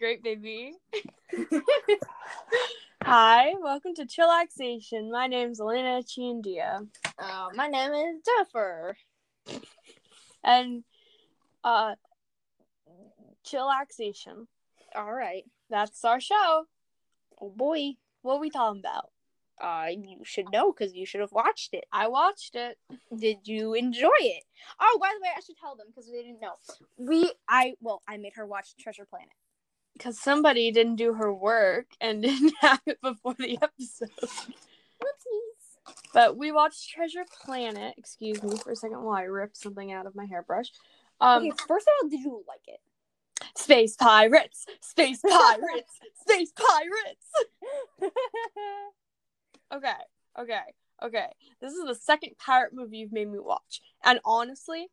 great, baby. Hi, welcome to Chillaxation. My name's Elena Chiandia. Uh, my name is Jennifer. And uh Chillaxation. All right. That's our show. Oh boy. What are we talking about? Uh, you should know because you should have watched it. I watched it. Did you enjoy it? Oh, by the way, I should tell them because they didn't know. We, I, well, I made her watch Treasure Planet. Because somebody didn't do her work and didn't have it before the episode. Whoopsies. But we watched Treasure Planet. Excuse me for a second while I rip something out of my hairbrush. Um, okay, first of all, did you like it? Space Pirates! Space Pirates! Space Pirates! Okay, okay, okay. This is the second pirate movie you've made me watch. And honestly,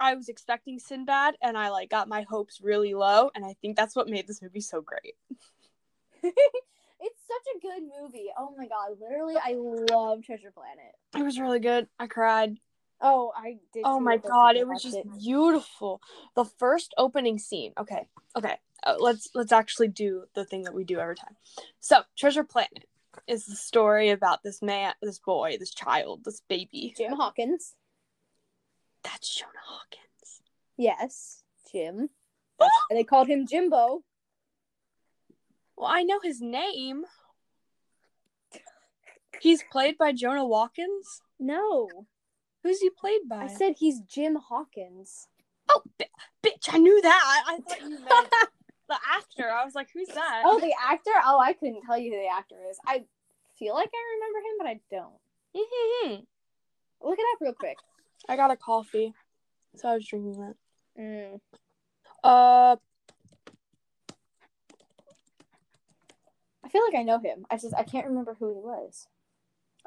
I was expecting Sinbad and I like got my hopes really low and I think that's what made this movie so great. it's such a good movie. Oh my god, literally, I love Treasure Planet. It was really good. I cried. Oh, I did. Oh my god, it was just it. beautiful. The first opening scene. Okay, okay. Uh, let's let's actually do the thing that we do every time. So, Treasure Planet is the story about this man, this boy, this child, this baby. Jim Hawkins. That's Jonah Hawkins. Yes, Jim. Why they called him Jimbo. Well, I know his name. He's played by Jonah Watkins. No, Who's he played by? I said he's Jim Hawkins. oh, bi- bitch! I knew that. I thought you meant the actor. I was like, who's that? Oh, the actor? Oh, I couldn't tell you who the actor is. I feel like I remember him, but I don't. Mhm. Look it up real quick. I got a coffee, so I was drinking that. Mm. Uh, I feel like I know him. I just I can't remember who he was.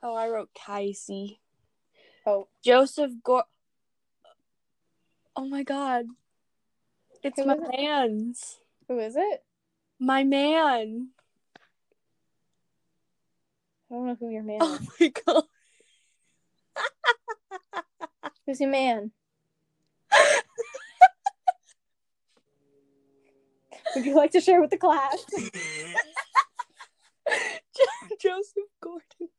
oh, I wrote Casey. Oh, Joseph Gor. Oh my god, it's Who my was it? who is it? My man. I don't know who your man Oh is. my god. Who's your man? Would you like to share with the class? Joseph Gordon.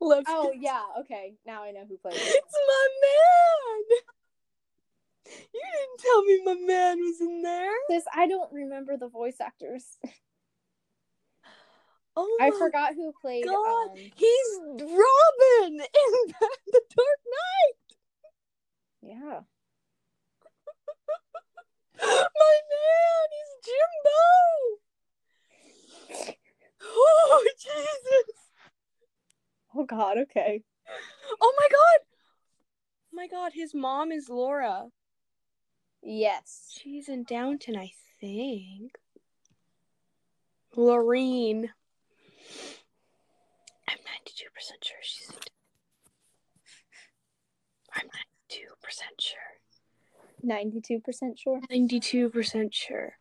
Left. Oh yeah, okay. Now I know who plays it. It's my man. You didn't tell me my man was in there. This I don't remember the voice actors. Oh I forgot who played. God. Um, He's Robin in The Dark. Yeah. My man, he's Jimbo. Oh Jesus. Oh God. Okay. Oh my God. Oh my God, his mom is Laura. Yes. She's in Downton, I think. Lorene. I'm 92% sure she's in I'm 92% sure. Ninety-two percent sure. 92% sure.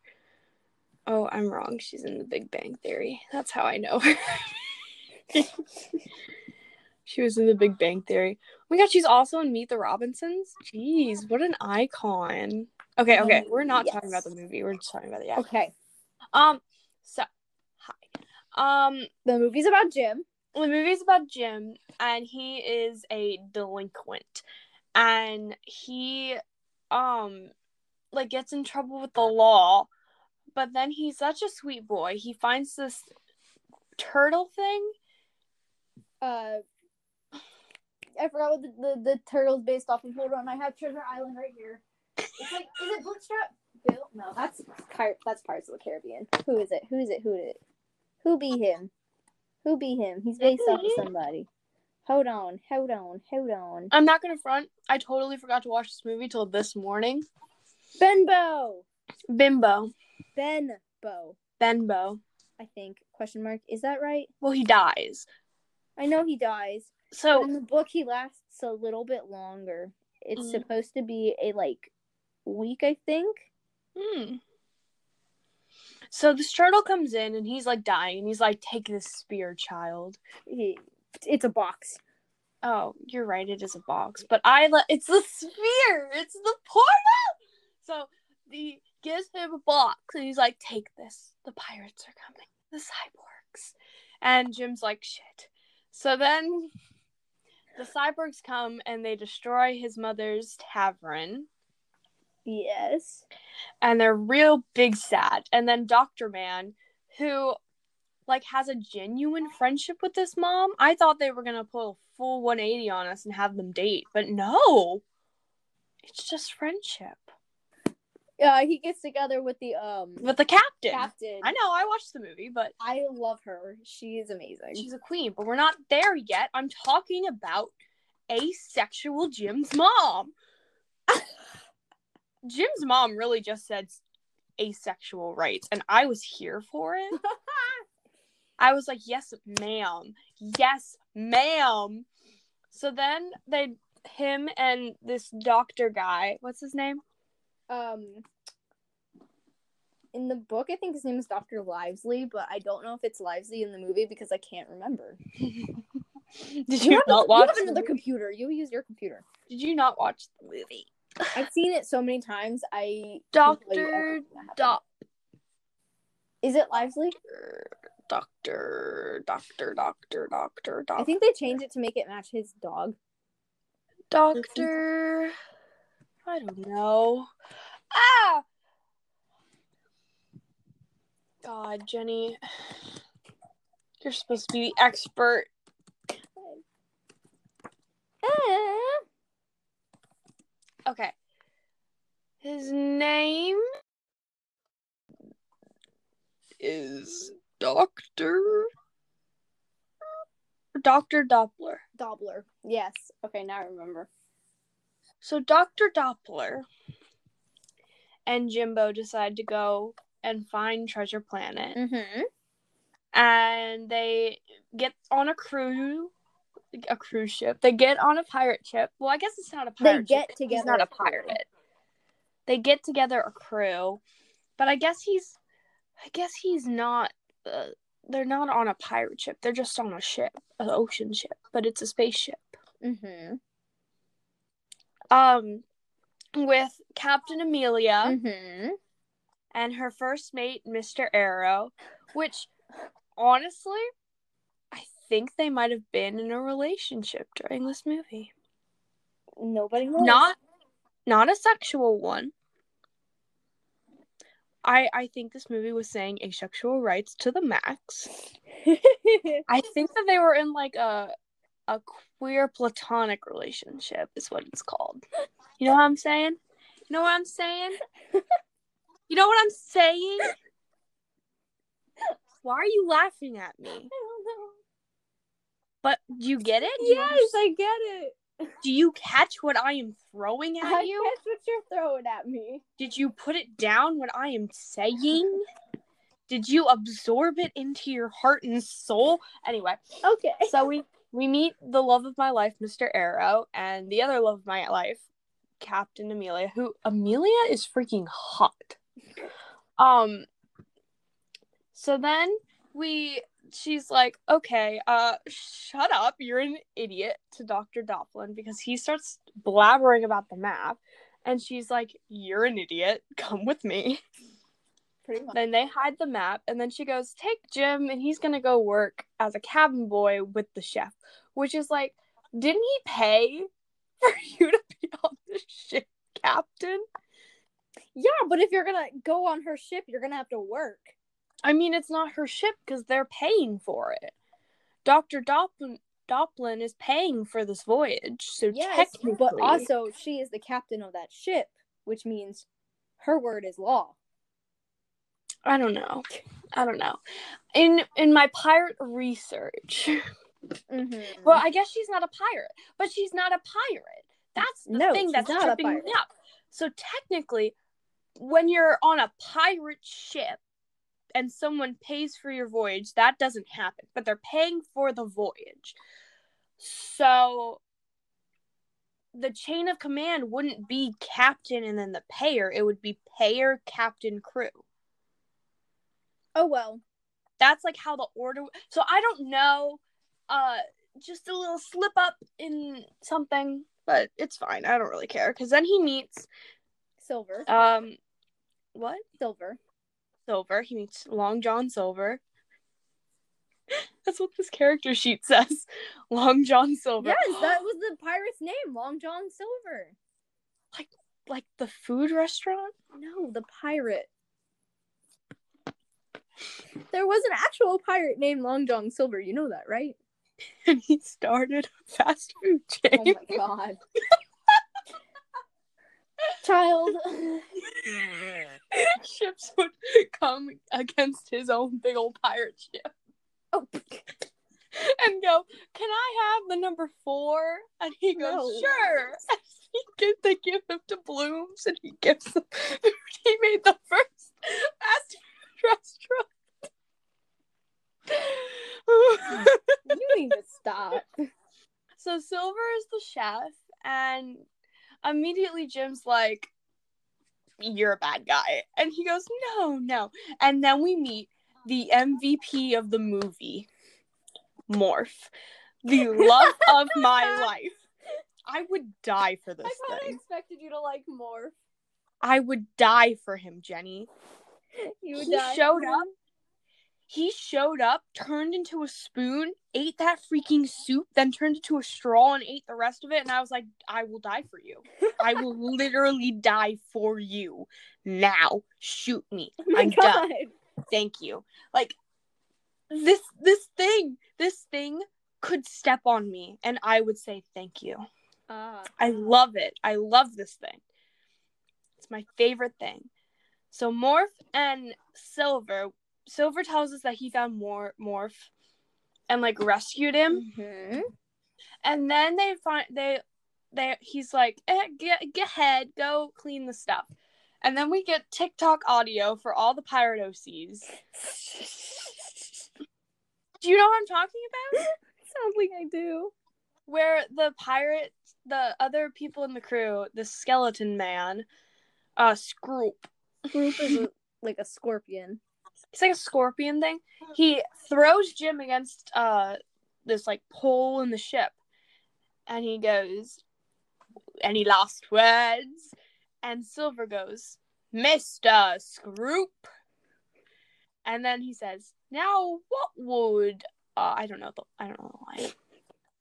Oh, I'm wrong. She's in the Big Bang Theory. That's how I know her. she was in the Big Bang Theory. Oh my god, she's also in Meet the Robinsons. Jeez, what an icon. Okay, okay. We're not talking about the movie. We're just talking about the actor. Okay. Um, so hi. Um, The movie's about Jim. the movie's about Jim, and he is a delinquent, and he, um, like gets in trouble with the law, but then he's such a sweet boy. He finds this turtle thing. Uh, I forgot what the, the, the turtle's based off of. Hold on, I have Treasure Island right here. It's like, is it Bootstrap Bill? No, that's that's Pirates of the Caribbean. Who is it? Who is it? Who is it? Who be him? Who be him? He's based off of somebody. Hold on, hold on, hold on. I'm not gonna front. I totally forgot to watch this movie till this morning. Benbow. Bimbo, Benbow. Benbo. I think. Question mark. Is that right? Well, he dies. I know he dies. So in the book, he lasts a little bit longer. It's Mm. supposed to be a like week, I think. Hmm. So this turtle comes in and he's like dying and he's like, "Take this spear, child." He, it's a box. Oh, you're right. It is a box, but I let it's the sphere. It's the portal. So he gives him a box and he's like, "Take this. The pirates are coming. The cyborgs." And Jim's like, "Shit." So then the cyborgs come and they destroy his mother's tavern Yes. and they're real big sad. And then Dr. Man, who like has a genuine friendship with this mom, I thought they were gonna pull a full 180 on us and have them date, but no. It's just friendship. Uh, he gets together with the um With the captain. captain. I know, I watched the movie, but I love her. She is amazing. she's a queen, but we're not there yet. I'm talking about asexual Jim's mom. Jim's mom really just said asexual rights, and I was here for it. I was like, yes, ma'am. Yes, ma'am. So then they, him and this doctor guy, what's his name? um in the book I think his name is Dr. Livesley, but I don't know if it's Livesley in the movie because I can't remember. Did you, have, not you watch? have the another movie? computer. You use your computer. Did you not watch the movie? I've seen it so many times. I Doctor tell you everything that happened. Doc. Is it Livesley? Doctor, doctor, doctor, doctor, doctor. I think they changed it to make it match his dog. Doctor. I don't know. Ah! God, Jenny. You're supposed to be the expert. Eh. Okay. His name is Doctor. Dr. Doppler. Doppler. Yes. Okay, now I remember. So Dr. Doppler and Jimbo decide to go and find Treasure Planet. Mm-hmm. And they get on a cruise a cruise ship. They get on a pirate ship. Well, I guess it's not a pirate. They get ship. He's not a a pirate. They get together a crew. But I guess he's I guess he's not uh, they're not on a pirate ship. They're just on a ship, an ocean ship, but it's a spaceship. Mm-hmm. Um with Captain Amelia Mm-hmm. and her first mate, Mr. Arrow, which honestly, I think they might have been in a relationship during this movie. Nobody knows. Not not a sexual one. I I think this movie was saying asexual rights to the max. I think that they were in like a a queer platonic relationship is what it's called. You know what I'm saying? You know what I'm saying? You know what I'm saying? Why are you laughing at me? I don't know. But you get it? You Yes, I get it. Do you catch what I am throwing at I you? guess what you're throwing at me. Did you put it down what I am saying? Did you absorb it into your heart and soul? Anyway, Okay. so we we meet the love of my life, Mr. Arrow, and the other love of my life, Captain Amelia, who Amelia is freaking hot. Um so then we she's like, "Okay, uh shut up. You're an idiot." to Dr. Doplin because he starts blabbering about the map and she's like, "You're an idiot. Come with me." Pretty much. Then they hide the map, and then she goes, "Take Jim, and he's gonna go work as a cabin boy with the chef." Which is like, didn't he pay for you to be on the ship, Captain? Yeah, but if you're gonna go on her ship, you're gonna have to work. I mean, it's not her ship because they're paying for it. Doctor Doplin, Doplin is paying for this voyage, so Yes, technically, but also she is the captain of that ship, which means her word is law. I don't know. I don't know. In in my pirate research, Mm-hmm. well, I guess she's not a pirate, but she's not a pirate. That's the No, thing that's tripping me up. So technically, when you're on a pirate ship and someone pays for your voyage, that doesn't happen. But they're paying for the voyage. So the chain of command wouldn't be captain and then the payer. It would be payer, captain, crew. Oh well. That's like how the order. So I don't know. Uh, just a little slip up in something, but it's fine. I don't really care because then he meets Silver. um, what Silver. Silver? He meets Long John Silver. That's what this character sheet says. Long John Silver. Yes, that was the pirate's name, Long John Silver. like the food restaurant. No, the pirate. There was an actual pirate named Long John Silver. You know that, right? and he started a fast food chain. Oh my god. Child. Ships would come against his own big old pirate ship Oh, and go, "Can I have the number four? And he goes, No. "Sure." And he give, they give him to Blooms, and he gives them. He made the first fast food restaurant. you need to stop. So Silver is the chef, and immediately Jim's like, You're a bad guy. And he goes, No, no. And then we meet the MVP of the movie, Morph, the love of my life. I would die for this I kind of expected you to like Morph. I would die for him, Jenny. You would He showed up. He showed up, turned into a spoon, ate that freaking soup, then turned it to a straw and ate the rest of it. And I was like, I will die for you. I will literally die for you. Now, shoot me. Oh I'm god. done. Thank you. Like this, this thing, this thing could step on me, and I would say thank you. Ah. I love it. I love this thing. It's my favorite thing. So Morph and Silver. Silver tells us that he found Mor- Morph and like rescued him. Mhm. And then they find they they he's like, eh, get get ahead, go clean the stuff. And then we get TikTok audio for all the pirate OCs. Do you know what I'm talking about? Sounds like I do. where the pirate, the other people in the crew, the skeleton man, uh, Scroop, Group is a, like a scorpion. He's like a scorpion thing. He throws Jim against uh this like pole in the ship, and he goes, any last words? And Silver goes, Mister Scroop, and then he says, now what would uh, I don't know the I don't know the line.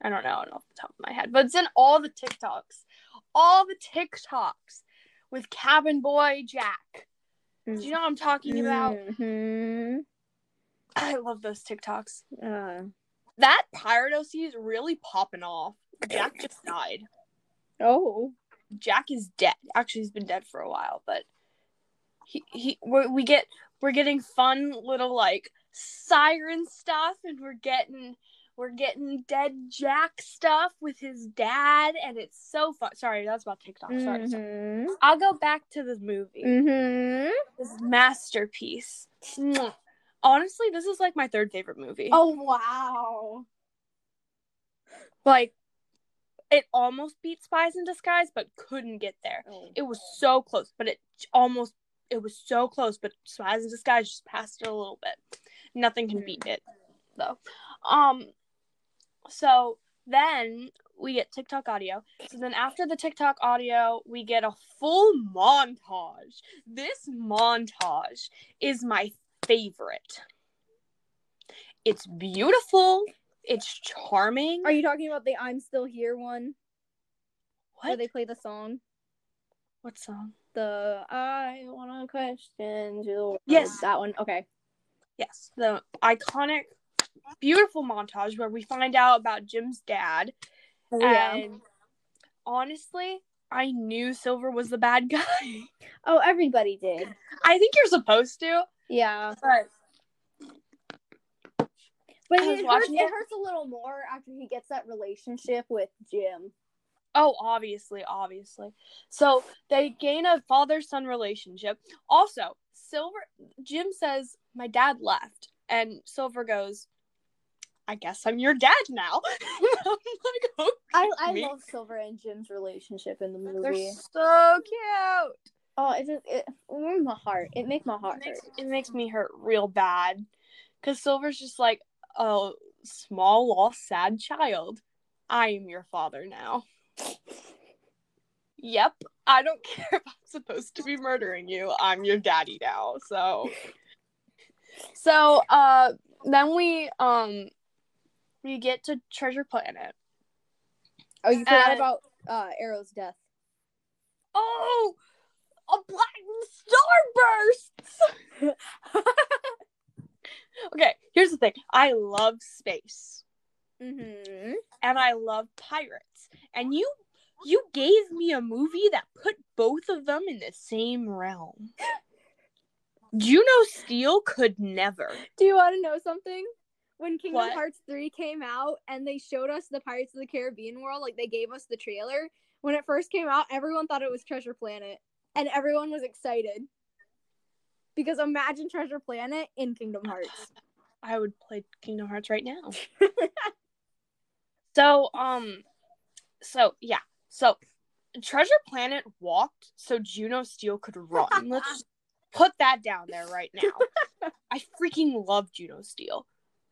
I don't know off the top of my head, but it's in all the TikToks, all the TikToks with Cabin Boy Jack. Do you know what I'm talking about? Mhm. I love those TikToks. Uh, That pirate OC is really popping off. Jack just died. oh. Jack is dead. Actually, he's been dead for a while, but he he we get we're getting fun little like siren stuff, and we're getting we're getting dead Jack stuff with his dad, and it's so fun. Sorry, that's about TikTok. Sorry, sorry. Mhm. I'll go back to this movie. Mhm. This masterpiece. Honestly, this is like my third favorite movie. Oh wow. Like, it almost beat Spies in Disguise, but couldn't get there. It was so close, but it almost it was so close, but Spies in Disguise just passed it a little bit. Nothing can beat it though. Um so then we get TikTok audio. So then after the TikTok audio, we get a full montage. This montage is my favorite. It's beautiful. It's charming. Are you talking about the "I'm Still Here" one where what? they play the song? What song? The "I Wanna Question You." Yes. that one. Okay. Yes, the iconic, beautiful montage where we find out about Jim's dad. Oh, And honestly, I knew Silver was the bad guy. Oh, everybody did. I think you're supposed to, Yeah, but but it hurts, watching it it. hurts a little more after he gets that relationship with Jim. oh, obviously, obviously. So they gain a father son relationship. Also, Silver, Jim says, My dad left. And Silver goes, I guess I'm your dad now. I'm like, oh, I I Me? love Silver and Jim's relationship in the movie. they're so cute. Oh, it just it warmed my heart. It makes my heart It makes, hurt. it makes me hurt real bad. Cause Silver's just like a small lost sad child. I am your father now. Yep. I don't care if I'm supposed to be murdering you. I'm your daddy now. So So uh then we um we get to Treasure Planet. Oh, you forgot Uh, about uh Arrow's death. Oh a black star bursts. Okay, here's the thing. I love space. mm-hmm. and I love pirates. And you you gave me a movie that put both of them in the same realm. Juno Steel could never. Do you want to know something? When Kingdom What? Hearts 3 came out and they showed us the Pirates of the Caribbean world, like they gave us the trailer, when it first came out, everyone thought it was Treasure Planet and everyone was excited. Because imagine Treasure Planet in Kingdom Hearts. I would play Kingdom Hearts right now. so, um, so yeah, so Treasure Planet walked so Juno Steel could run. Let's put that down there right now. I freaking love Juno Steel.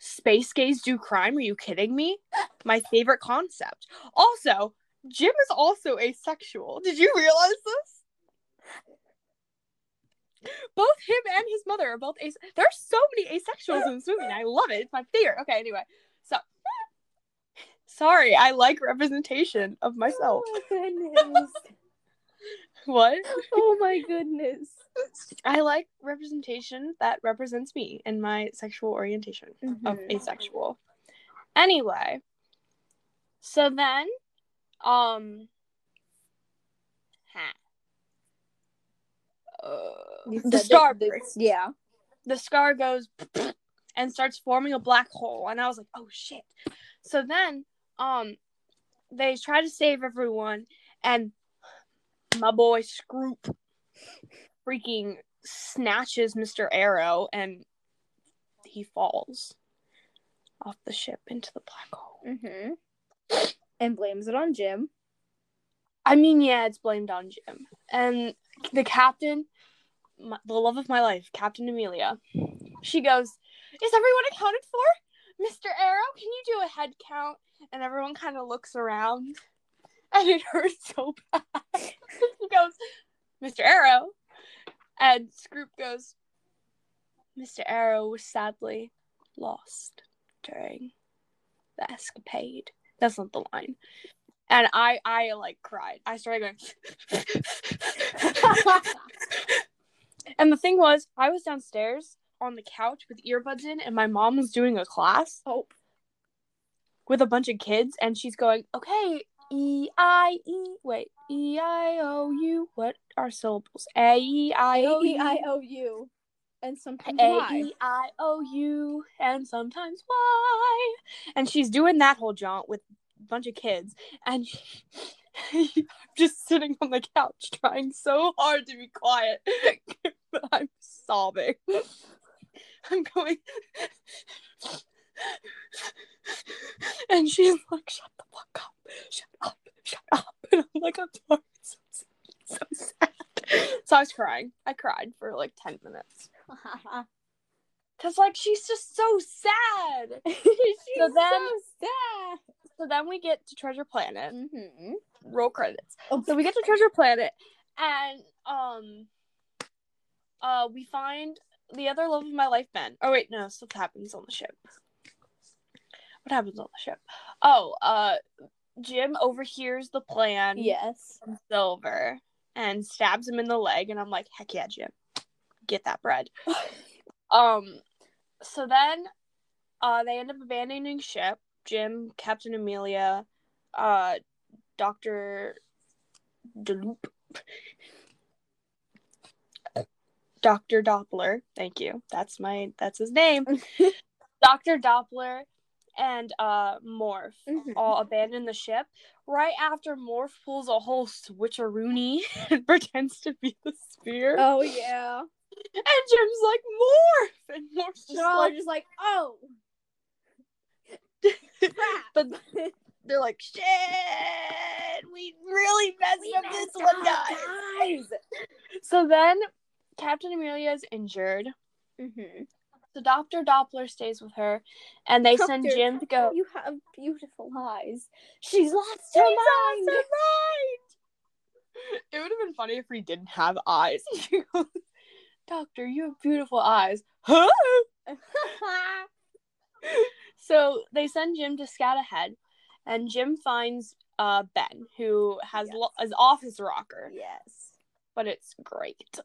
Space gays do crime? Are you kidding me? My favorite concept. Also, Jim is also asexual. Did you realize this? Both him and his mother are both as. There are so many asexuals in this movie, and I love it. It's my favorite. Okay, anyway, so sorry, I like representation of myself. Oh goodness. What? oh my goodness. I like representation that represents me and my sexual orientation of Mhm. asexual. Anyway, so then, um, ha. Uh, the star the-. Yeah. the scar goes and starts forming a black hole and i was like oh shit so then um they try to save everyone and my boy scroop freaking snatches mr arrow and he falls off the ship into the black hole. Mm-hmm. And blames it on Jim. i mean yeah it's blamed on jim. And the captain my, the love of my life captain amelia she goes is everyone accounted for? Mr arrow can you do a head count? And everyone kind of looks around and it hurts so bad. He goes mr arrow. And scroop goes mr arrow was sadly lost during the escapade. That's not the line. And i i like cried. I started going and the thing was i was downstairs on the couch with earbuds in and my mom was doing a class Oh. with a bunch of kids and she's going okay e i e wait e i o u what are syllables? A e i o A E I u O U. And sometimes a e i o u and sometimes y. And she's doing that whole jaunt with a bunch of kids and I'm just sitting on the couch trying so hard to be quiet but i'm sobbing. I'm going and she's like shut the fuck up. Shut up. Shut up. And i'm like i'm sorry. So, so sad. So i was crying. I cried for like 10 minutes. Because like she's just so sad. She's So then- so sad. so then we get to treasure planet. Mm-hmm. roll credits. Oh, so we get to treasure planet and um uh we find the other love of my life Ben. oh wait. No stuff happens on the ship what happens on the ship? Oh uh jim overhears the plan yes. from silver and stabs him in the leg and i'm like heck yeah jim. Get that bread. Um so then uh they end up abandoning ship. Jim captain amelia uh dr Deloop. dr doppler. Thank you. That's my that's his name. Dr doppler and uh morph Mhm. all abandon the ship right after morph pulls a whole switcheroony and pretends to be the spear Oh yeah. and Jim's like, Morph! And Morph's just like, just like, oh but they're like, shit, we really messed We up messed this one, up, guys. guys. So then Captain Amelia is injured. Mm-hmm. So Dr. Doppler stays with her and they send Jim to go. You have beautiful eyes. She's lost her She's mind. lost her mind. It would have been funny if we didn't have eyes. Doctor, you have beautiful eyes. Huh? So they send Jim to scout ahead, and Jim finds uh Ben, who has Yes. lo- is off his rocker, yes. but it's great.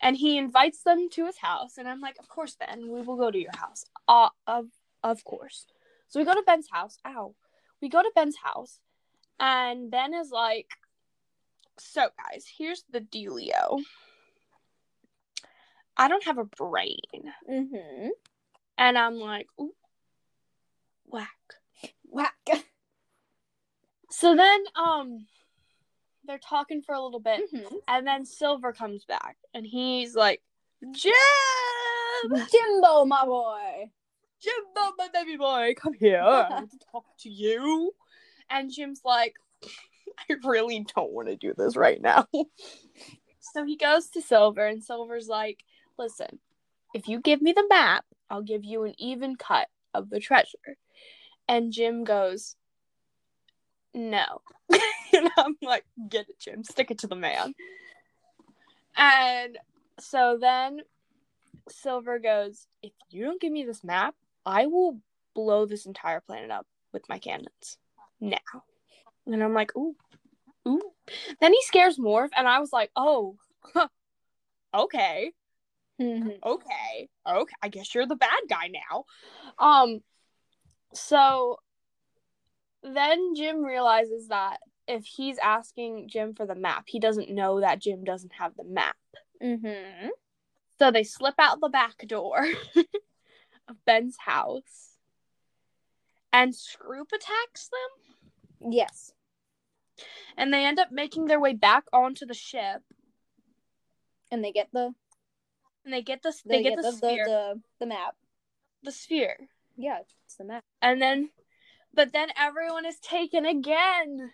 And he invites them to his house, and I'm like, of course, Ben, we will go to your house. Uh, of of course. So we go to Ben's house. Ow. We go to Ben's house, and Ben is like, so guys, here's the dealio. I don't have a brain. Mm-hmm. And I'm like, ooh, whack. Whack. So then, um, they're talking for a little bit, Mm-hmm. and then Silver comes back, and he's like, Jim, Jimbo, my boy. Jimbo, my baby boy, come here. I want to talk to you. And Jim's like, I really don't want to do this right now. so he goes to Silver, and Silver's like, listen, if you give me the map, I'll give you an even cut of the treasure. And Jim goes, no. And I'm like, get it, Jim, stick it to the man. And so then Silver goes, if you don't give me this map, I will blow this entire planet up with my cannons now. And I'm like, ooh, ooh. Then he scares Morph, and I was like, oh, okay, Mm-hmm. okay, okay. I guess you're the bad guy now. Um, so then Jim realizes that if he's asking Jim for the map, he doesn't know that Jim doesn't have the map. Mm-hmm. So they slip out the back door of Ben's house, and Scroop attacks them, Yes. and they end up making their way back onto the ship, And they get the and they get the they, they, get, the, the, sphere, the, the the map. sphere, Yeah, it's the map. and then, but then everyone is taken again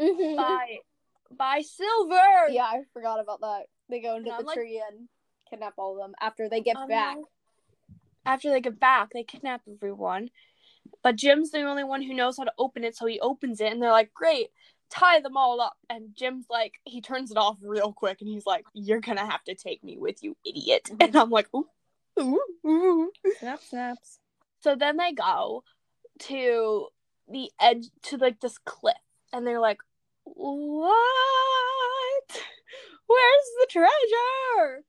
Mm-hmm. by by Silver. Yeah, I forgot about that. They go into And the I'm like- tree and kidnap all of them after they get Um, back. After they get back, they kidnap everyone. But Jim's the only one who knows how to open it, so he opens it, and they're like, "Great, tie them all up." And Jim's like, he turns it off real quick, and he's like, "You're gonna have to take me with you, idiot." And I'm like, "Ooh, ooh, ooh." Snap, snaps. So then they go to the edge to like this cliff, and they're like, "What? Where's the treasure?"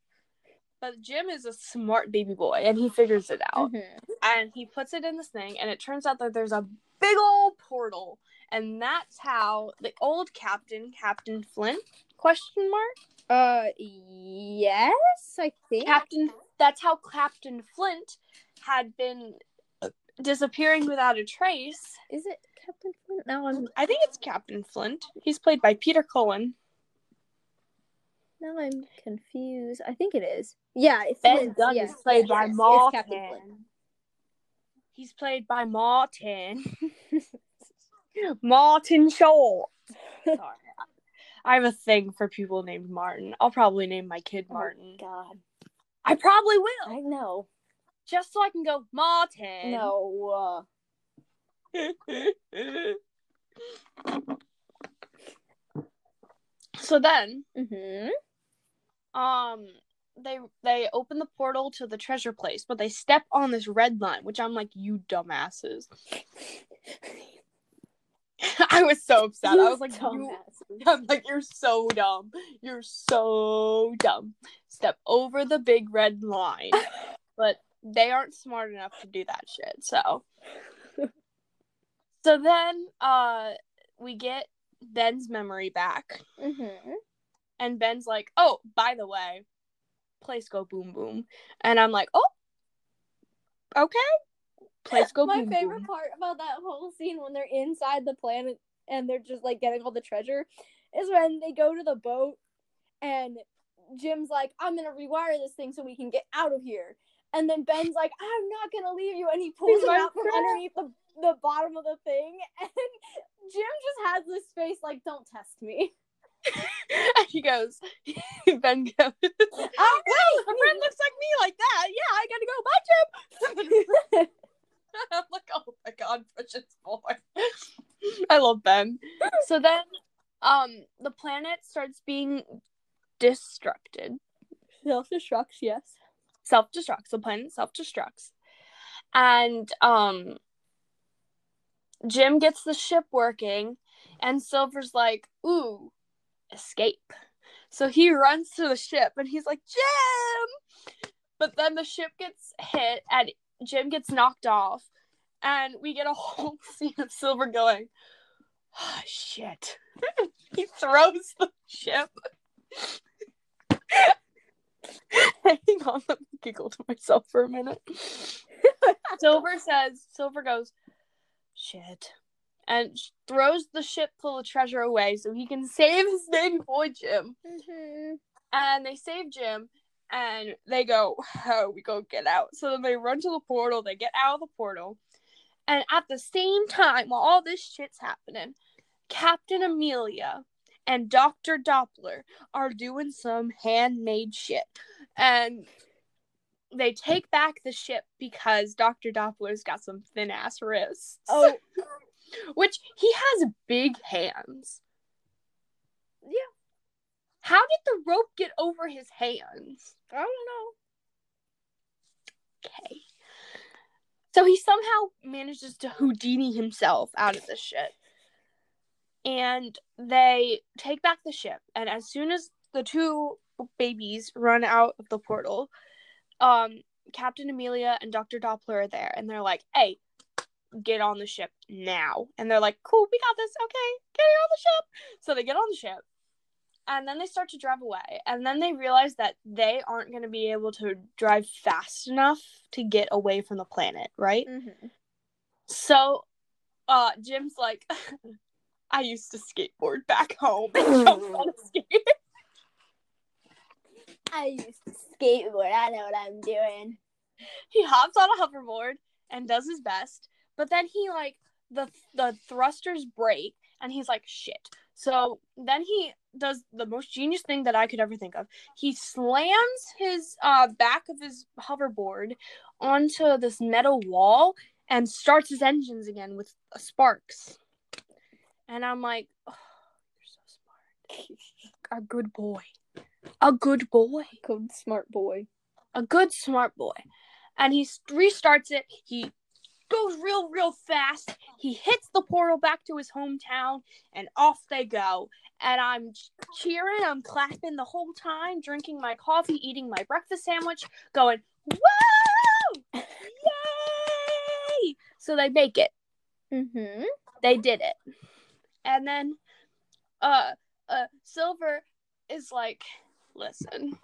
But Jim is a smart baby boy, and he figures it out Mhm. and he puts it in this thing and it turns out that there's a big old portal and that's how the old captain captain flint question mark Uh, yes, I think. captain that's how captain flint had been disappearing without a trace Is it Captain Flint? No, I'm i think it's captain flint he's played by peter cullen now I'm confused. I think it is. Yeah, it's ben Flint. dunn yes, is played yes, by yes, martin he's played by martin martin short Sorry. I have a thing for people named Martin. I'll probably name my kid oh Martin. God, I probably will. I know. Just so I can go Martin. No. so then, mm-hmm. um they they open the portal to the treasure place, but they step on this red line, which I'm like, you dumbasses. I was so upset. I was like, you I'm like, you're so dumb. You're so dumb. Step over the big red line. but they aren't smart enough to do that shit. So So then uh we get Ben's memory back. mm-hmm. And Ben's like, "Oh, by the way, place go boom boom." And I'm like, "Oh. Okay. Place go My boom My favorite boom." part about that whole scene when they're inside the planet and they're just like getting all the treasure is when they go to the boat and Jim's like, I'm gonna rewire this thing so we can get out of here. And then Ben's like, I'm not gonna leave you, and he pulls him out from underneath the, the bottom of the thing, and Jim just has this face like, Don't test me. and he goes, Ben goes, well, if a friend looks like me like that, yeah, I gotta go. Bye, Jim. I'm like, oh my god, precious boy. I love Ben. So then, um, the planet starts being destructed. Self destructs, yes. Self destructs. The planet self destructs, and um, Jim gets the ship working, and Silver's like, ooh, escape. So he runs to the ship, and he's like, Jim. But then the ship gets hit, and Jim gets knocked off, and we get a whole scene of Silver going, oh, shit. he throws the ship. Hang on, let me giggle to myself for a minute. Silver says, Silver goes, shit. And throws the ship full of treasure away so he can save his baby boy Jim. Mm-hmm. And they save Jim, and they go, "Oh, we go get out." So then they run to the portal. They get out of the portal, and at the same time, while all this shit's happening, Captain Amelia and Doctor Doppler are doing some handmade shit, and they take back the ship because Doctor Doppler's got some thin ass wrists. Oh, which he has big hands. Yeah. How did the rope get over his hands? I don't know. Okay. So he somehow manages to Houdini himself out of the ship. And they take back the ship. And as soon as the two babies run out of the portal, um, Captain Amelia and Dr. Doppler are there. And they're like, hey, get on the ship now. And they're like, cool, we got this. Okay, get on the ship. So they get on the ship. And then they start to drive away. And then they realize that they aren't going to be able to drive fast enough to get away from the planet, right? Mm-hmm. So uh Jim's like, I used to skateboard back home and jump on a skate. I used to skateboard. I know what I'm doing. he hops on a hoverboard and does his best, but then he like the the thrusters break and he's like shit. So then he does the most genius thing that I could ever think of. He slams his uh back of his hoverboard onto this metal wall and starts his engines again with uh, sparks. And I'm like, oh, you're so smart. A good boy. A good boy. Good smart boy. a good smart boy. And he restarts it. He goes real real fast. He hits the portal back to his hometown and off they go. And i'm cheering. I'm clapping the whole time drinking my coffee eating my breakfast sandwich going whoa yay! So they make it. Mm-hmm. they did it and then uh uh silver is like listen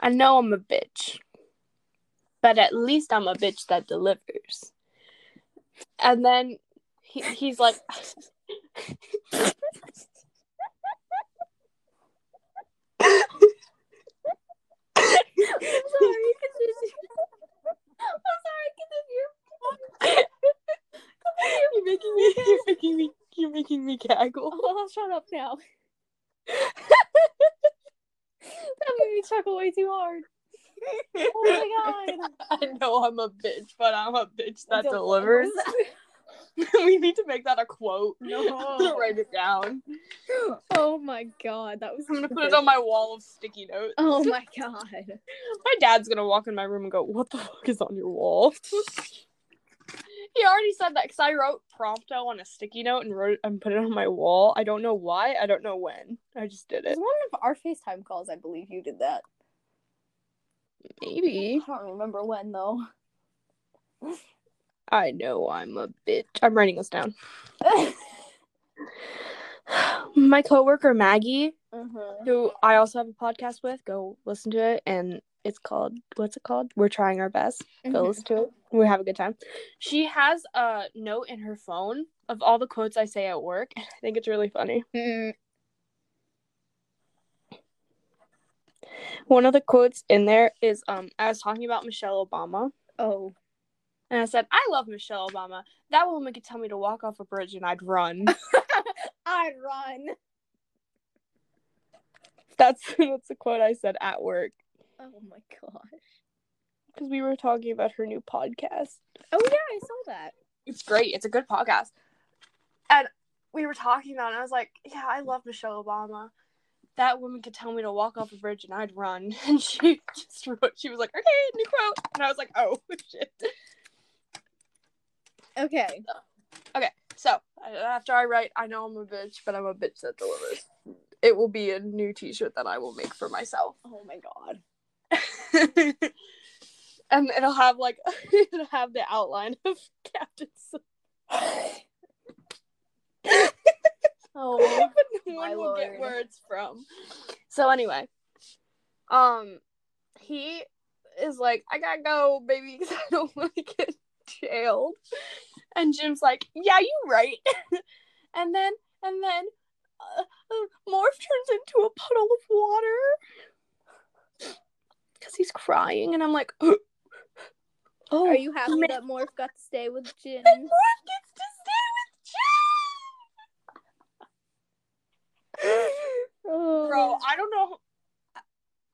i know i'm a bitch but at least i'm a bitch that delivers and then he, he's like I'm sorry. Continue. I'm sorry. Continue. you're making me you're making me you're making me gaggle Oh, shut up now. That made me chuckle way too hard. Oh my god. i know i'm a bitch but i'm a bitch that delivers we need to make that a quote No. write it down Oh my god, that was. I'm gonna put it on my wall of sticky notes. Oh my god. My dad's gonna walk in my room and go, "What the fuck is on your wall?" He already said that because I wrote prompto on a sticky note and wrote and put it on my wall. I don't know why. I don't know when. I just did It it. was one of our FaceTime calls, I believe you did that. Maybe. I don't remember when though. I know I'm a bitch. I'm writing this down. My coworker Maggie, mm-hmm. who I also have a podcast with, go listen to it, and it's called what's it called? We're trying our best. Go Mhm. listen to it. We have a good time. She has a note in her phone of all the quotes I say at work. I think it's really funny. Mm, One of the quotes in there is um I was talking about Michelle Obama oh. and I said, I love Michelle Obama. That woman could tell me to walk off a bridge and I'd run. I'd run. That's that's the quote I said at work Oh my gosh. because we were talking about her new podcast. Oh yeah, I saw that. It's great. It's a good podcast. And we were talking about it. And I was like, yeah, I love Michelle Obama. That woman could tell me to walk off a bridge and I'd run. And she just wrote, she was like, okay, new quote. And I was like, oh, shit. Okay. Okay. So uh, after I write, I know I'm a bitch, but I'm a bitch that delivers. It will be a new T-shirt that I will make for myself, Oh my god. And it'll have like it'll have the outline of Captain. Oh. but no one will get lord. where it's from. So anyway, um, he is like, I gotta go, baby, because I don't want to get jailed. And Jim's like, Yeah, you right. and then, and then, uh, uh, Morph turns into a puddle of water because he's crying, and I'm like, Oh, Are you happy man. that Morph got to stay with Jim? And Morph gets to stay with Jim. Oh. Bro, I don't know.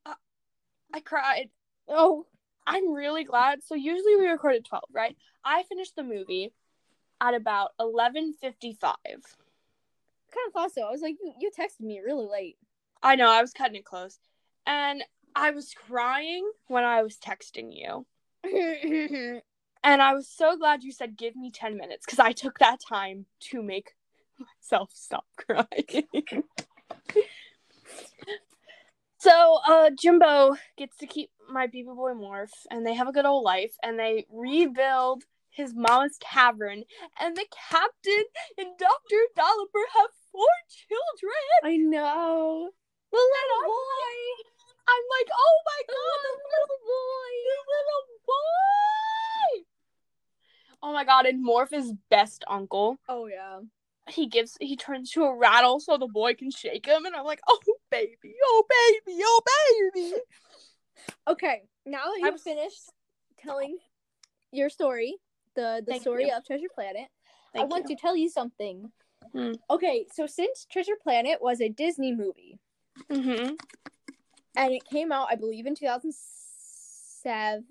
I, I cried. Oh. I'm really glad. So usually we record at 12, right? I finished the movie at about 11:55. Kind of thought so. I was like, you, you texted me really late. I know, I was cutting it close. And I was crying when I was texting you. And I was so glad you said give me 10 minutes cuz I took that time to make myself stop crying. so, uh Jimbo gets to keep my baby boy Morph and they have a good old life and they rebuild his mama's cavern and the captain and Dr. Doppler have four children. I know. The little boy. I'm like, oh my god, the little boy, the little boy. Oh my god, and Morph is best uncle. Oh yeah. He gives, he turns to a rattle so the boy can shake him, and I'm like, oh baby, oh baby, oh baby. Okay, now that I'm you've finished telling your story, the the Thank story you. of Treasure Planet, I want you. to tell you something. Hmm. Okay, so since Treasure Planet was a Disney movie, Mm-hmm. And it came out, I believe, in two thousand seven.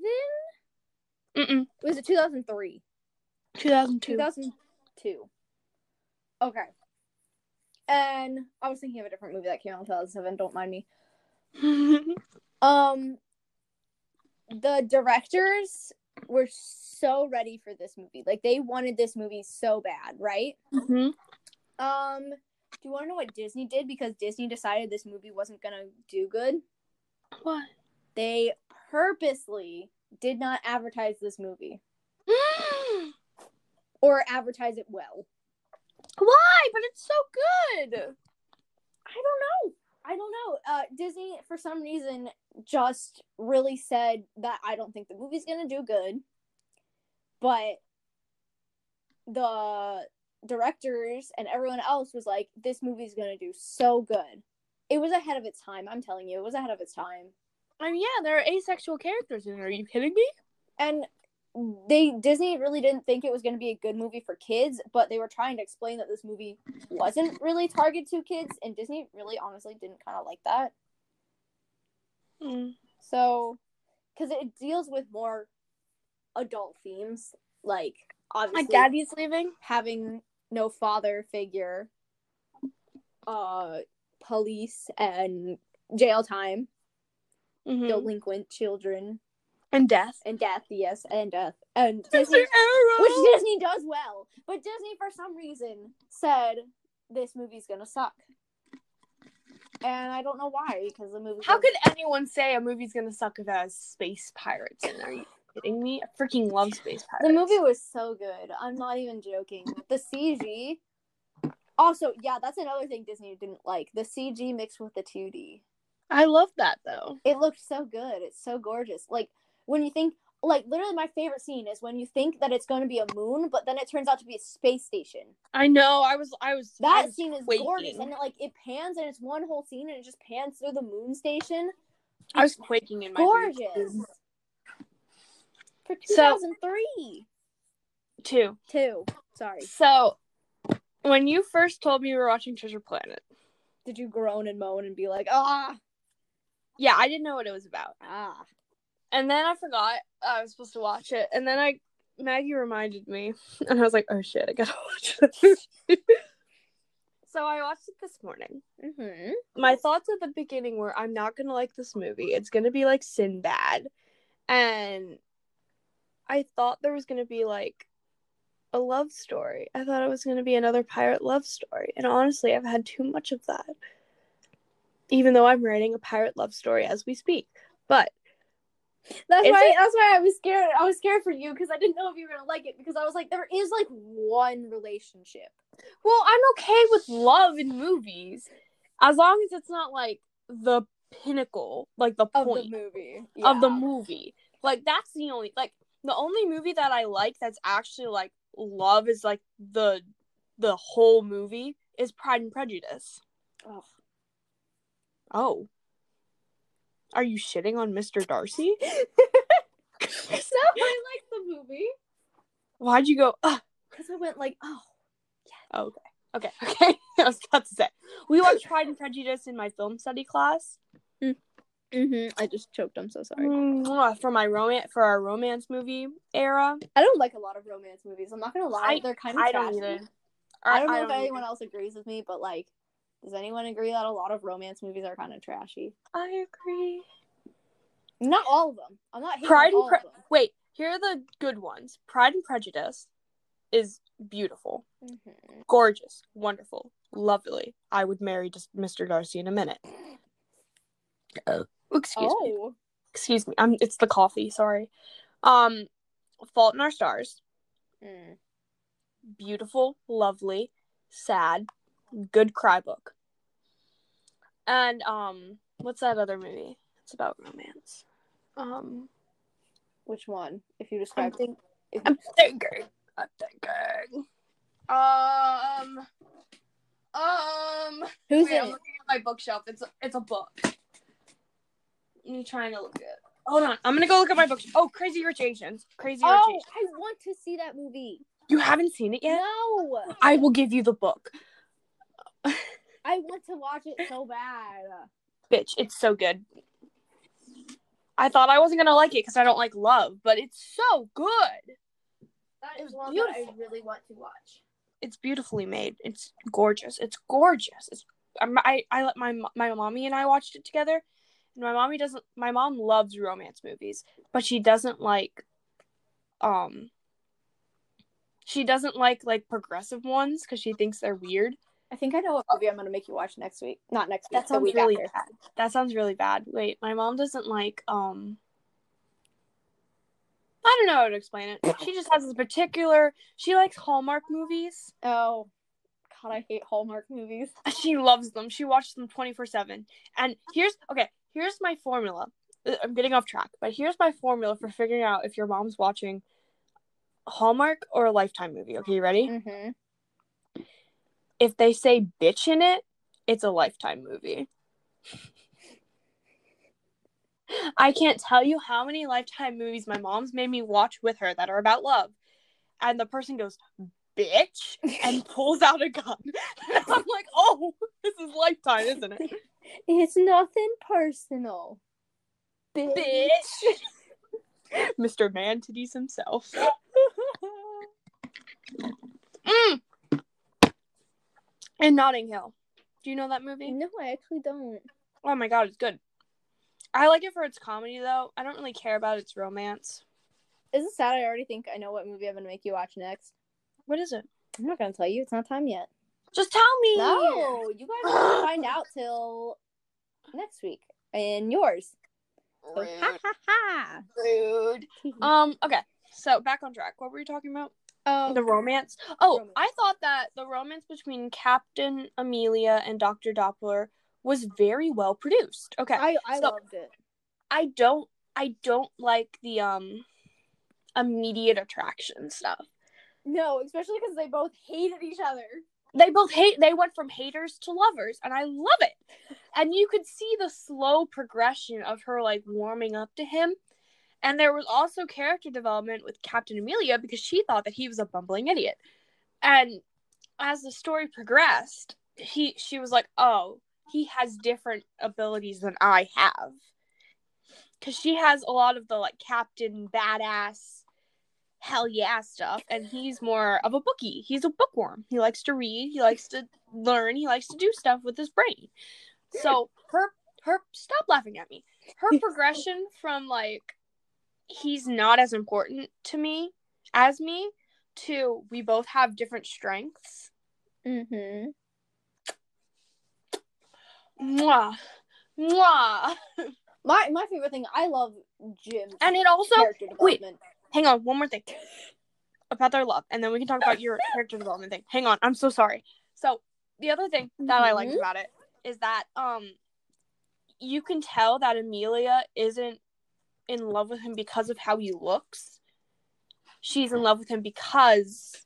Mm-mm. Was it two thousand three? 2002. 2002. Okay. And I was thinking of a different movie that came out in 2007. Don't mind me. Um, the directors were so ready for this movie. Like they wanted this movie so bad, right? mm-hmm. Um, do you want to know what Disney did? Because Disney decided this movie wasn't gonna do good. What? They purposely did not advertise this movie or advertise it well. Why? But it's so good. I don't know. I don't know. Uh, Disney, for some reason, just really said that I don't think the movie's gonna do good, but the directors and everyone else was like, "This movie's gonna do so good." It was ahead of its time. I'm telling you, it was ahead of its time. I mean, yeah, there are asexual characters in it. Are you kidding me? And they Disney really didn't think it was going to be a good movie for kids, but they were trying to explain that this movie wasn't really targeted to kids, and Disney really honestly didn't kind of like that. Mm. So, because it deals with more adult themes, like obviously My daddy's leaving. having no father figure, uh, police and jail time, Mhm. delinquent children, And death. and death. Yes, and death, and Disney, which Disney does well, but Disney for some reason said this movie's gonna suck. And I don't know why, because the movie. How could anyone say a movie's gonna suck if it has space pirates in? You kidding me? I freaking love space pirates. The movie was so good. I'm not even joking. The CG. Also, yeah, that's another thing Disney didn't like. The CG mixed with the 2D. I love that though. It looked so good. It's so gorgeous. Like when you think like literally my favorite scene is when you think that it's going to be a moon, but then it turns out to be a space station. I know. I was. I was. I That was scene is gorgeous, and it, like it pans, and it's one whole scene, and it just pans through the moon station. I was quaking in my Gorgeous boots. For So- 2003 Two. too. Sorry, So, when you first told me you were watching Treasure Planet, did you groan and moan and be like, ah? Yeah, I didn't know what it was about. Ah. And then I forgot I was supposed to watch it. And then I Maggie reminded me and I was like, "Oh shit, I got to watch this." so I watched it this morning. Mm-hmm. My thoughts at the beginning were I'm not to like this movie. It's to be like Sinbad. And I thought there was going to be like a love story. I thought it was going to be another pirate love story. And honestly, I've had too much of that. Even though I'm writing a pirate love story as we speak. But That's Is why. it? That's why I was scared. I was scared for you because I didn't know if you were gonna like it because I was like, there is like one relationship. well, I'm okay with love in movies as long as it's not like the pinnacle, like the Of point the movie. of the movie. Like that's the only like the only movie that I like that's actually like love is like the the whole movie is Pride and Prejudice. Ugh. Oh. Are you shitting on Mr. Darcy? no, I like the movie Why'd you go? Because I went like, oh, Oh, okay. Okay. Okay. I was about to say. We watched Pride and Prejudice in my film study class. Hmm. Mm-hmm. I just choked. I'm so sorry. Mwah, For my romance for our romance movie era. I don't like a lot of romance movies. I'm not gonna lie, I- they're kind of. I don't trashy. either. I don't know if either. anyone else agrees with me, but like, does anyone agree that a lot of romance movies are kind of trashy? I agree. Not all of them. I'm not hating Pride and all Pre- Wait, here are the good ones. Pride and Prejudice is beautiful, Mhm. gorgeous, wonderful, lovely. I would marry just Mr. Darcy in a minute. Oh, excuse me. Oh, Excuse me. I'm. It's the coffee. Sorry. Um, Fault in Our Stars. Mm. Beautiful, lovely, sad, good cry book. And um, what's that other movie? It's about romance. Um, which one? If you I'm, describe, think- if- I'm thinking. I'm thinking. Um. Um. who's Wait, in I'm looking at my bookshelf. It's a, it's a book. Me trying to look at. Hold on. I'm gonna go look at my bookshelf. Oh, Crazy Rich Asians. Crazy Rich Oh, Asians. I want to see that movie. You haven't seen it yet? No, I will give you the book, I want to watch it so bad. bitch. It's so good. I thought I wasn't gonna like it because I don't like love, but it's so good. That is one beautiful. that I really want to watch. It's beautifully made. It's gorgeous. It's gorgeous. It's I I let my my mommy and I watched it together, my mommy doesn't. My mom loves romance movies, but she doesn't like, um. She doesn't like like progressive ones because she thinks they're weird. I think I know what movie I'm gonna make you watch next week. Not next week. That sounds really after. bad. That sounds really bad. Wait, my mom doesn't like um I don't know how to explain it. She just has this particular she likes Hallmark movies. Oh, God, I hate Hallmark movies. She loves them. She watches them 24/7. And here's okay, here's my formula. Uh, I'm getting off track, but here's my formula for figuring out if your mom's watching Hallmark or a Lifetime movie. Okay, you ready? Mm-hmm. If they say bitch in it, it's a Lifetime movie. I can't tell you how many Lifetime movies my mom's made me watch with her that are about love. And the person goes, bitch, and pulls out a gun. And I'm like, oh, this is Lifetime, isn't it? It's nothing personal. Bitch. Bitch. Mr. Man Titties himself. Mm. And Notting Hill. Do you know that movie? no, I actually don't. Oh my god, it's good. I like it for its comedy though. I don't really care about its romance. Is it sad? I already think I know what movie I'm gonna make you watch next. What is it? I'm not gonna tell you. It's not time yet. Just tell me. No, you guys won't find out till next week. And yours. So, Rude. ha ha ha. Rude. Um. Okay. So back on track. What were you talking about? Oh, The romance. Oh, Romance. I thought that the romance between Captain Amelia and Doctor Doppler was very well produced. Okay. I I So- loved it. I don't I don't like the um immediate attraction stuff. No, especially because they both hated each other. They both hate they went from haters to lovers and I love it. And you could see the slow progression of her like warming up to him. And there was also character development with Captain Amelia because she thought that he was a bumbling idiot. And as the story progressed, he she was like, "Oh, he has different abilities than I have. Cause she has a lot of the like captain badass hell yeah stuff, and he's more of a bookie. He's a bookworm. He likes to read, he likes to learn, he likes to do stuff with his brain. So her her stop laughing at me. Her progression from like he's not as important to me as me to we both have different strengths. Mm-hmm. Mwah. Mwah. My my favorite thing, I love jim And it also wait. Hang on, one more thing. About their love, and then we can talk about your character development thing. Hang on, I'm so sorry. So the other thing that I liked about it is that um you can tell that Amelia isn't in love with him because of how he looks. She's in love with him because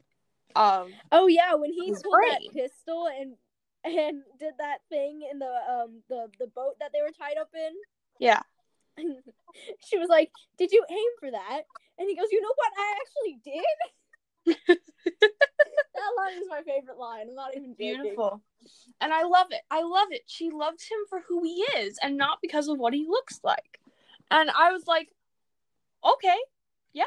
of Oh yeah, when he pulled that pistol and and did that thing in the um the the boat that they were tied up in. yeah. she was like, "Did you aim for that?" And he goes, "You know what? I actually did." that line is my favorite line. I'm not even joking. Beautiful. And I love it. I love it. She loves him for who he is and not because of what he looks like. And I was like, okay, yeah,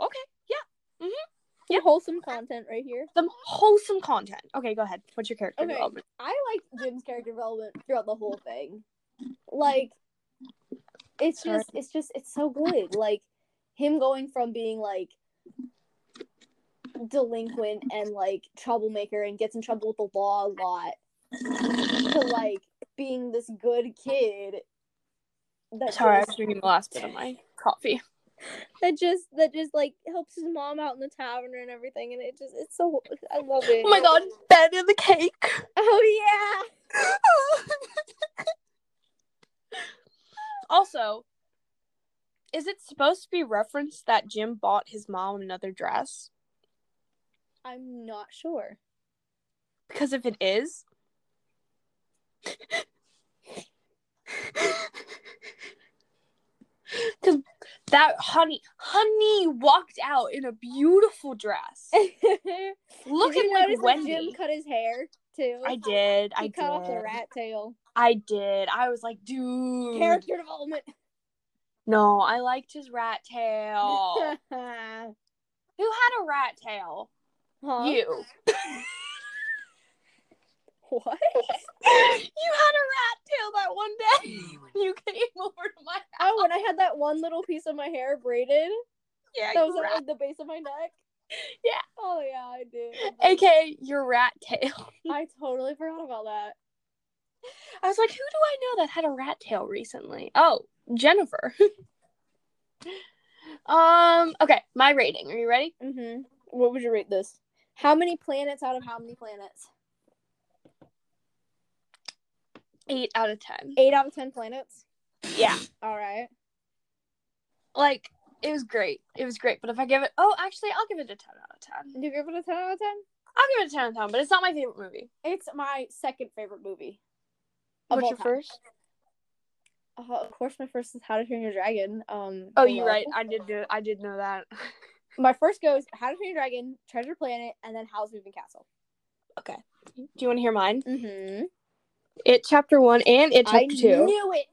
okay, yeah. Mm-hmm. Yeah. wholesome content right here. Some wholesome content. Okay, go ahead. What's your character Okay. development? I liked Jim's character development throughout the whole thing. Like, it's Sorry. just, it's just, it's so good. Like, him going from being like delinquent and like troublemaker and gets in trouble with the law a lot to like being this good kid. That Sorry, I just, was drinking the last bit of my coffee. that just that just like helps his mom out in the tavern and everything, and it just it's so I love it. Oh my god, Ben and the cake. Oh yeah. also, is it supposed to be referenced that Jim bought his mom another dress? I'm not sure. Because if it is, because that honey, honey walked out in a beautiful dress, looking Did you like Wendy. Jim cut his hair too. I did. He I cut off the rat tail. I did. I was like, dude. Character development. No, I liked his rat tail. Who had a rat tail? huh? You. What? you had a rat tail that one day when you came over to my house. Oh, when I had that one little piece of my hair braided, Yeah, that was at like the base of my neck. Yeah. Oh yeah, I did. AKA your rat tail. I totally forgot about that. I was like, who do I know that had a rat tail recently? Oh, Jennifer. um, okay, my rating. Are you ready? Mm-hmm. What would you rate this? How many planets out of how many planets? Eight out of ten. Eight out of ten planets. Yeah. All right. Like, it was great. It was great. But if I give it oh actually I'll give it a ten out of ten. Do you give it a ten out of ten? I'll give it a ten out of ten, but it's not my favorite movie. It's my second favorite movie. What's your time. first? Uh, of course, my first is How to Train Your Dragon. Um. Oh, you're right. I did do I did know that. My first goes How to Train Your Dragon, Treasure Planet, and then Howl's Moving Castle. okay. Do you want to hear mine? Mm-hmm. It chapter one and it I chapter two. knew it.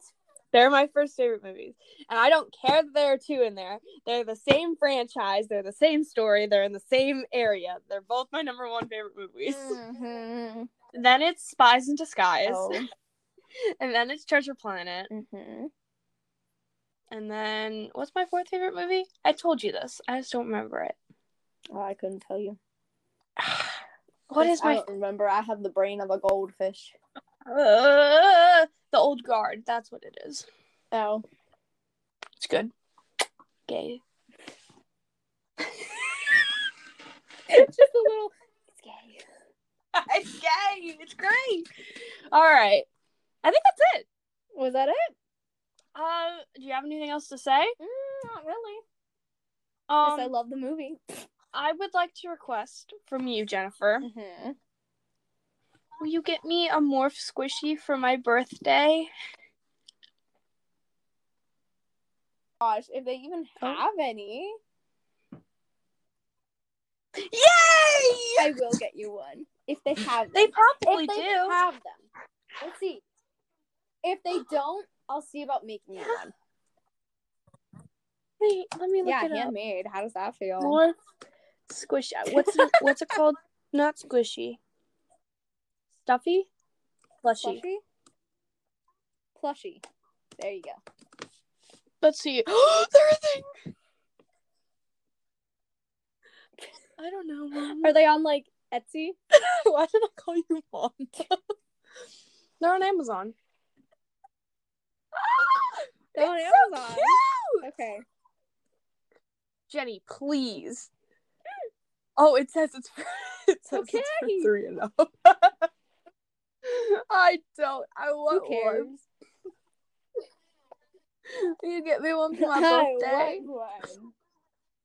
They're my first favorite movies. And I don't care that there are two in there. They're the same franchise. They're the same story. They're in the same area. They're both my number one favorite movies. Mm-hmm. Then it's Spies in Disguise. Oh. And then it's Treasure Planet. Mm-hmm. And then what's my fourth favorite movie? I told you this. I just don't remember it. Oh, I couldn't tell you. What is I my don't remember. I have the brain of a goldfish. uh, the old guard? That's what it is. Oh. It's good. Gay. it's just a little. It's gay. it's gay. It's great. All right. I think that's it. Was that it? Uh, do you have anything else to say? Mm, not really. Um, I love the movie. I would like to request from you, Jennifer. Mm-hmm. Will you get me a morph squishy for my birthday? Gosh, if they even Oh. have any, Yay! I will get you one. If they have them. They probably if they do. have them. Let's see. If they don't, I'll see about making you one. Wait, let me look Yeah, it up. handmade. How does that feel? More squishy. What's it, what's it called? Not squishy. Stuffy. Plushy. Plushy. Plushy. There you go. Let's see. They're a thing. I don't know. Mom. Are they on like Etsy? Why did I call you mom? They're on Amazon. They're on It's so Amazon. cute! Okay. Jenny, please. Oh, it says it's for, it says it's for three and oh. up. I don't. I want Who cares? one. You get me one for my birthday. one.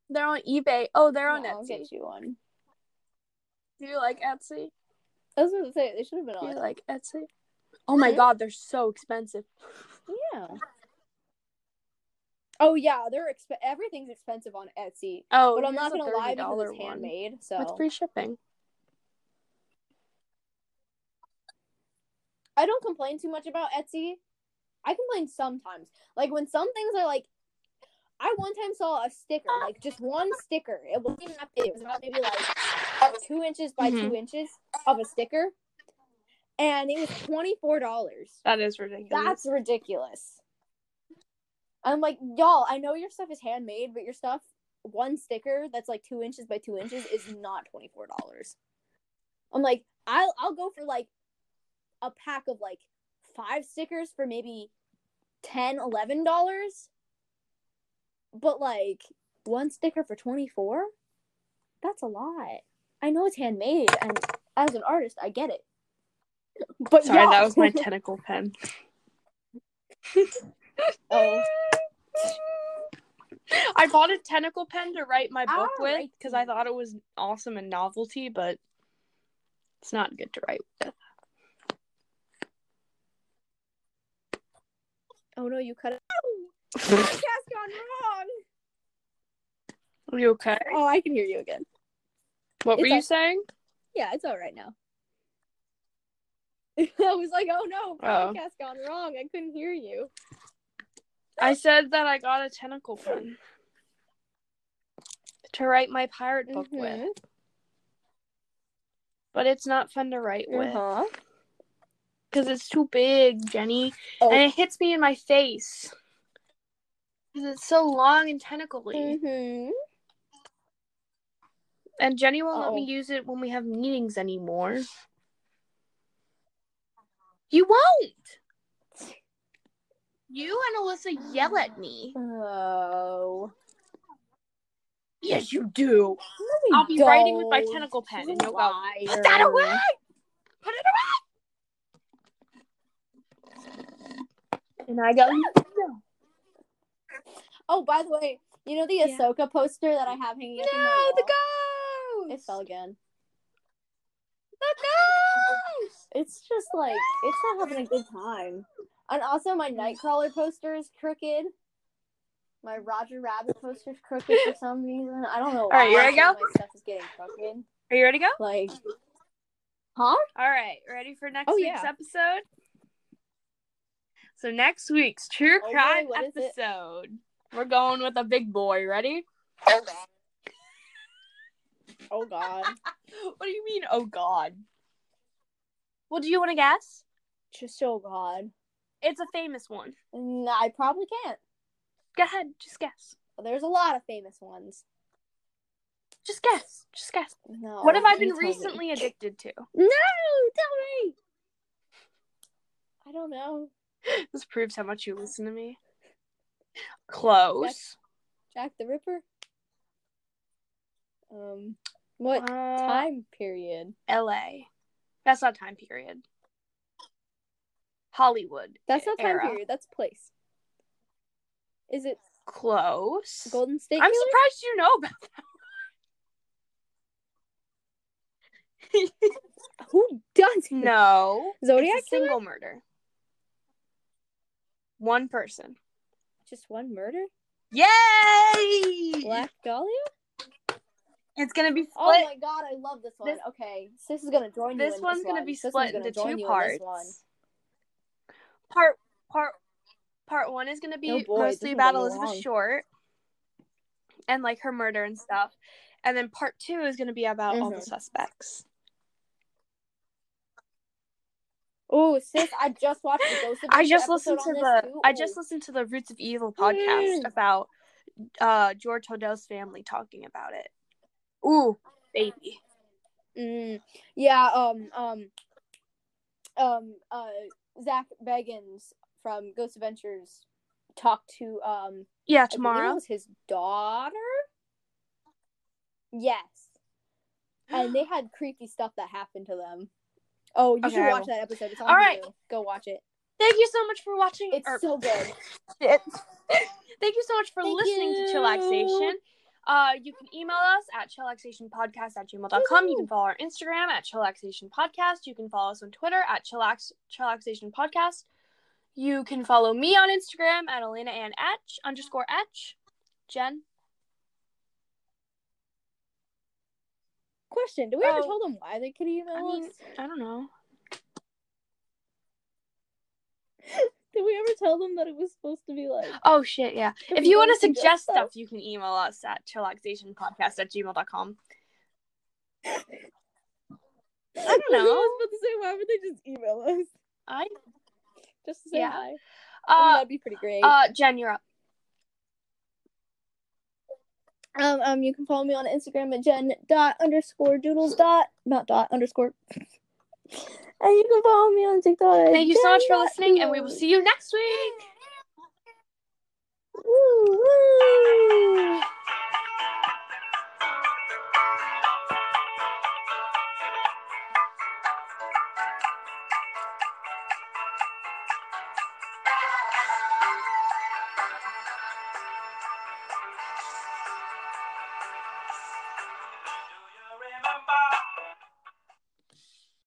They're on eBay. Oh, they're on No, I'll get you one. Do you like Etsy? I was gonna say they should have been Do you on. like Etsy? Oh my god, they're so expensive. Yeah. Oh yeah, they're exp- everything's expensive on Etsy. Oh, But I'm not gonna lie because $30 it's one handmade. So with free shipping. I don't complain too much about Etsy. I complain sometimes. Like when some things are like I one time saw a sticker, like just one sticker. It wasn't even that big. It was about maybe like two inches by mm-hmm. two inches of a sticker. And it was twenty four dollars. That is ridiculous. That's ridiculous. I'm like, y'all, I know your stuff is handmade, but your stuff, one sticker that's like two inches by two inches is not twenty four dollars. I'm like, I'll I'll go for like a pack of like five stickers for maybe 10 11 dollars but like one sticker for 24 that's a lot i know it's handmade and as an artist i get it but Sorry, y'all- that was my tentacle pen. oh I bought a tentacle pen to write my book ah, with Alright. because I thought it was awesome and novelty, but it's not good to write with. oh no you cut it podcast gone wrong Are you okay? oh i can hear you again What It's were you like- saying? yeah it's all right now i was like oh no Oh. podcast gone wrong i couldn't hear you I said that I got a tentacle pen to write my pirate book with, Mhm. but it's not fun to write with uh-huh because it's too big, Jenny, oh. and it hits me in my face because it's so long and tentacly. mm-hmm. And Jenny won't let me use it when we have meetings anymore. You won't. You and Alyssa yell at me. oh Yes, you do. No, I'll be writing with my tentacle pen, and a you'll go, "Put that away! Put it away!" And I go, "No." Oh, by the way, you know the Yeah. Ahsoka poster that I have hanging up in my No, wall? the ghost. It fell again. The. It's just like it's not having a good time. And also, my Nightcrawler poster is crooked. My Roger Rabbit poster is crooked for some reason. I don't know. All right, you why ready to some go? My stuff is getting crooked. Are you ready to go? Like, huh? All right, ready for next Oh, week's yeah. episode? So next week's true Oh, crime what is episode, we're going with a big boy. Ready? Oh God, What do you mean? Oh God. Well, do you want to guess? just oh God. It's a famous one. No, I probably can't. Go ahead, just guess. There's a lot of famous ones. Just guess. Just guess. No. what have I been tell me. recently addicted to? No, tell me. I don't know. This proves how much you listen to me. Close. Jack the Ripper. Um, what Uh, time period? L.A. That's not time period. Hollywood. That's not time era. period. That's place. Is it Close. Golden State I'm Killer? surprised you know about that. Who does? no. Zodiac it's a Killer? single murder. One person. Just one murder? Yay! Black Dahlia? It's gonna be split. Oh my god, I love this one. This- okay, Sis is gonna join you. this in one's this gonna one. be Sis is split gonna into two you parts. Part part part one is gonna be Oh boy, mostly about Elizabeth long. Short and like her murder and stuff. And then part two is gonna be about all the Mhm. suspects. Oh, sis, I just watched the Ghost I just listened to the too. I just listened to the Roots of Evil podcast Mm. about uh George Hodel's family talking about it. Ooh, baby. Mm, yeah, um, um, um, uh, Zach Bagans from Ghost Adventures talked to um Yeah, I believe it tomorrow. was his daughter. Yes, and they had creepy stuff that happened to them. Oh, you Okay, should watch that episode. It's on All right. Go watch it. Thank you so much for watching. It's so good. Thank you so much for Thank listening you. to Chillaxation. Uh, you can email us at chillaxationpodcast at gmail.com. You can follow our Instagram at chillaxationpodcast. You can follow us on Twitter at chillax, chillaxationpodcast. You can follow me on Instagram at Elena and Etch underscore Etch. Jen? Question: Do we ever Oh. tell them why they could email I mean, us? I don't know. Did we ever tell them that it was supposed to be like? Oh, shit, yeah. If you want to suggest stuff, you can email us at chillaxationpodcast at gmail.com. I don't know. I know. was about to say, why would they just email us I just to say Yeah. hi? I mean, uh that'd be pretty great. uh Jen, you're up. um, um, you can follow me on Instagram at jen dot underscore doodles dot not dot underscore. And you can follow me on TikTok. Thank you so much for listening, and we will see you next week. Woo, woo.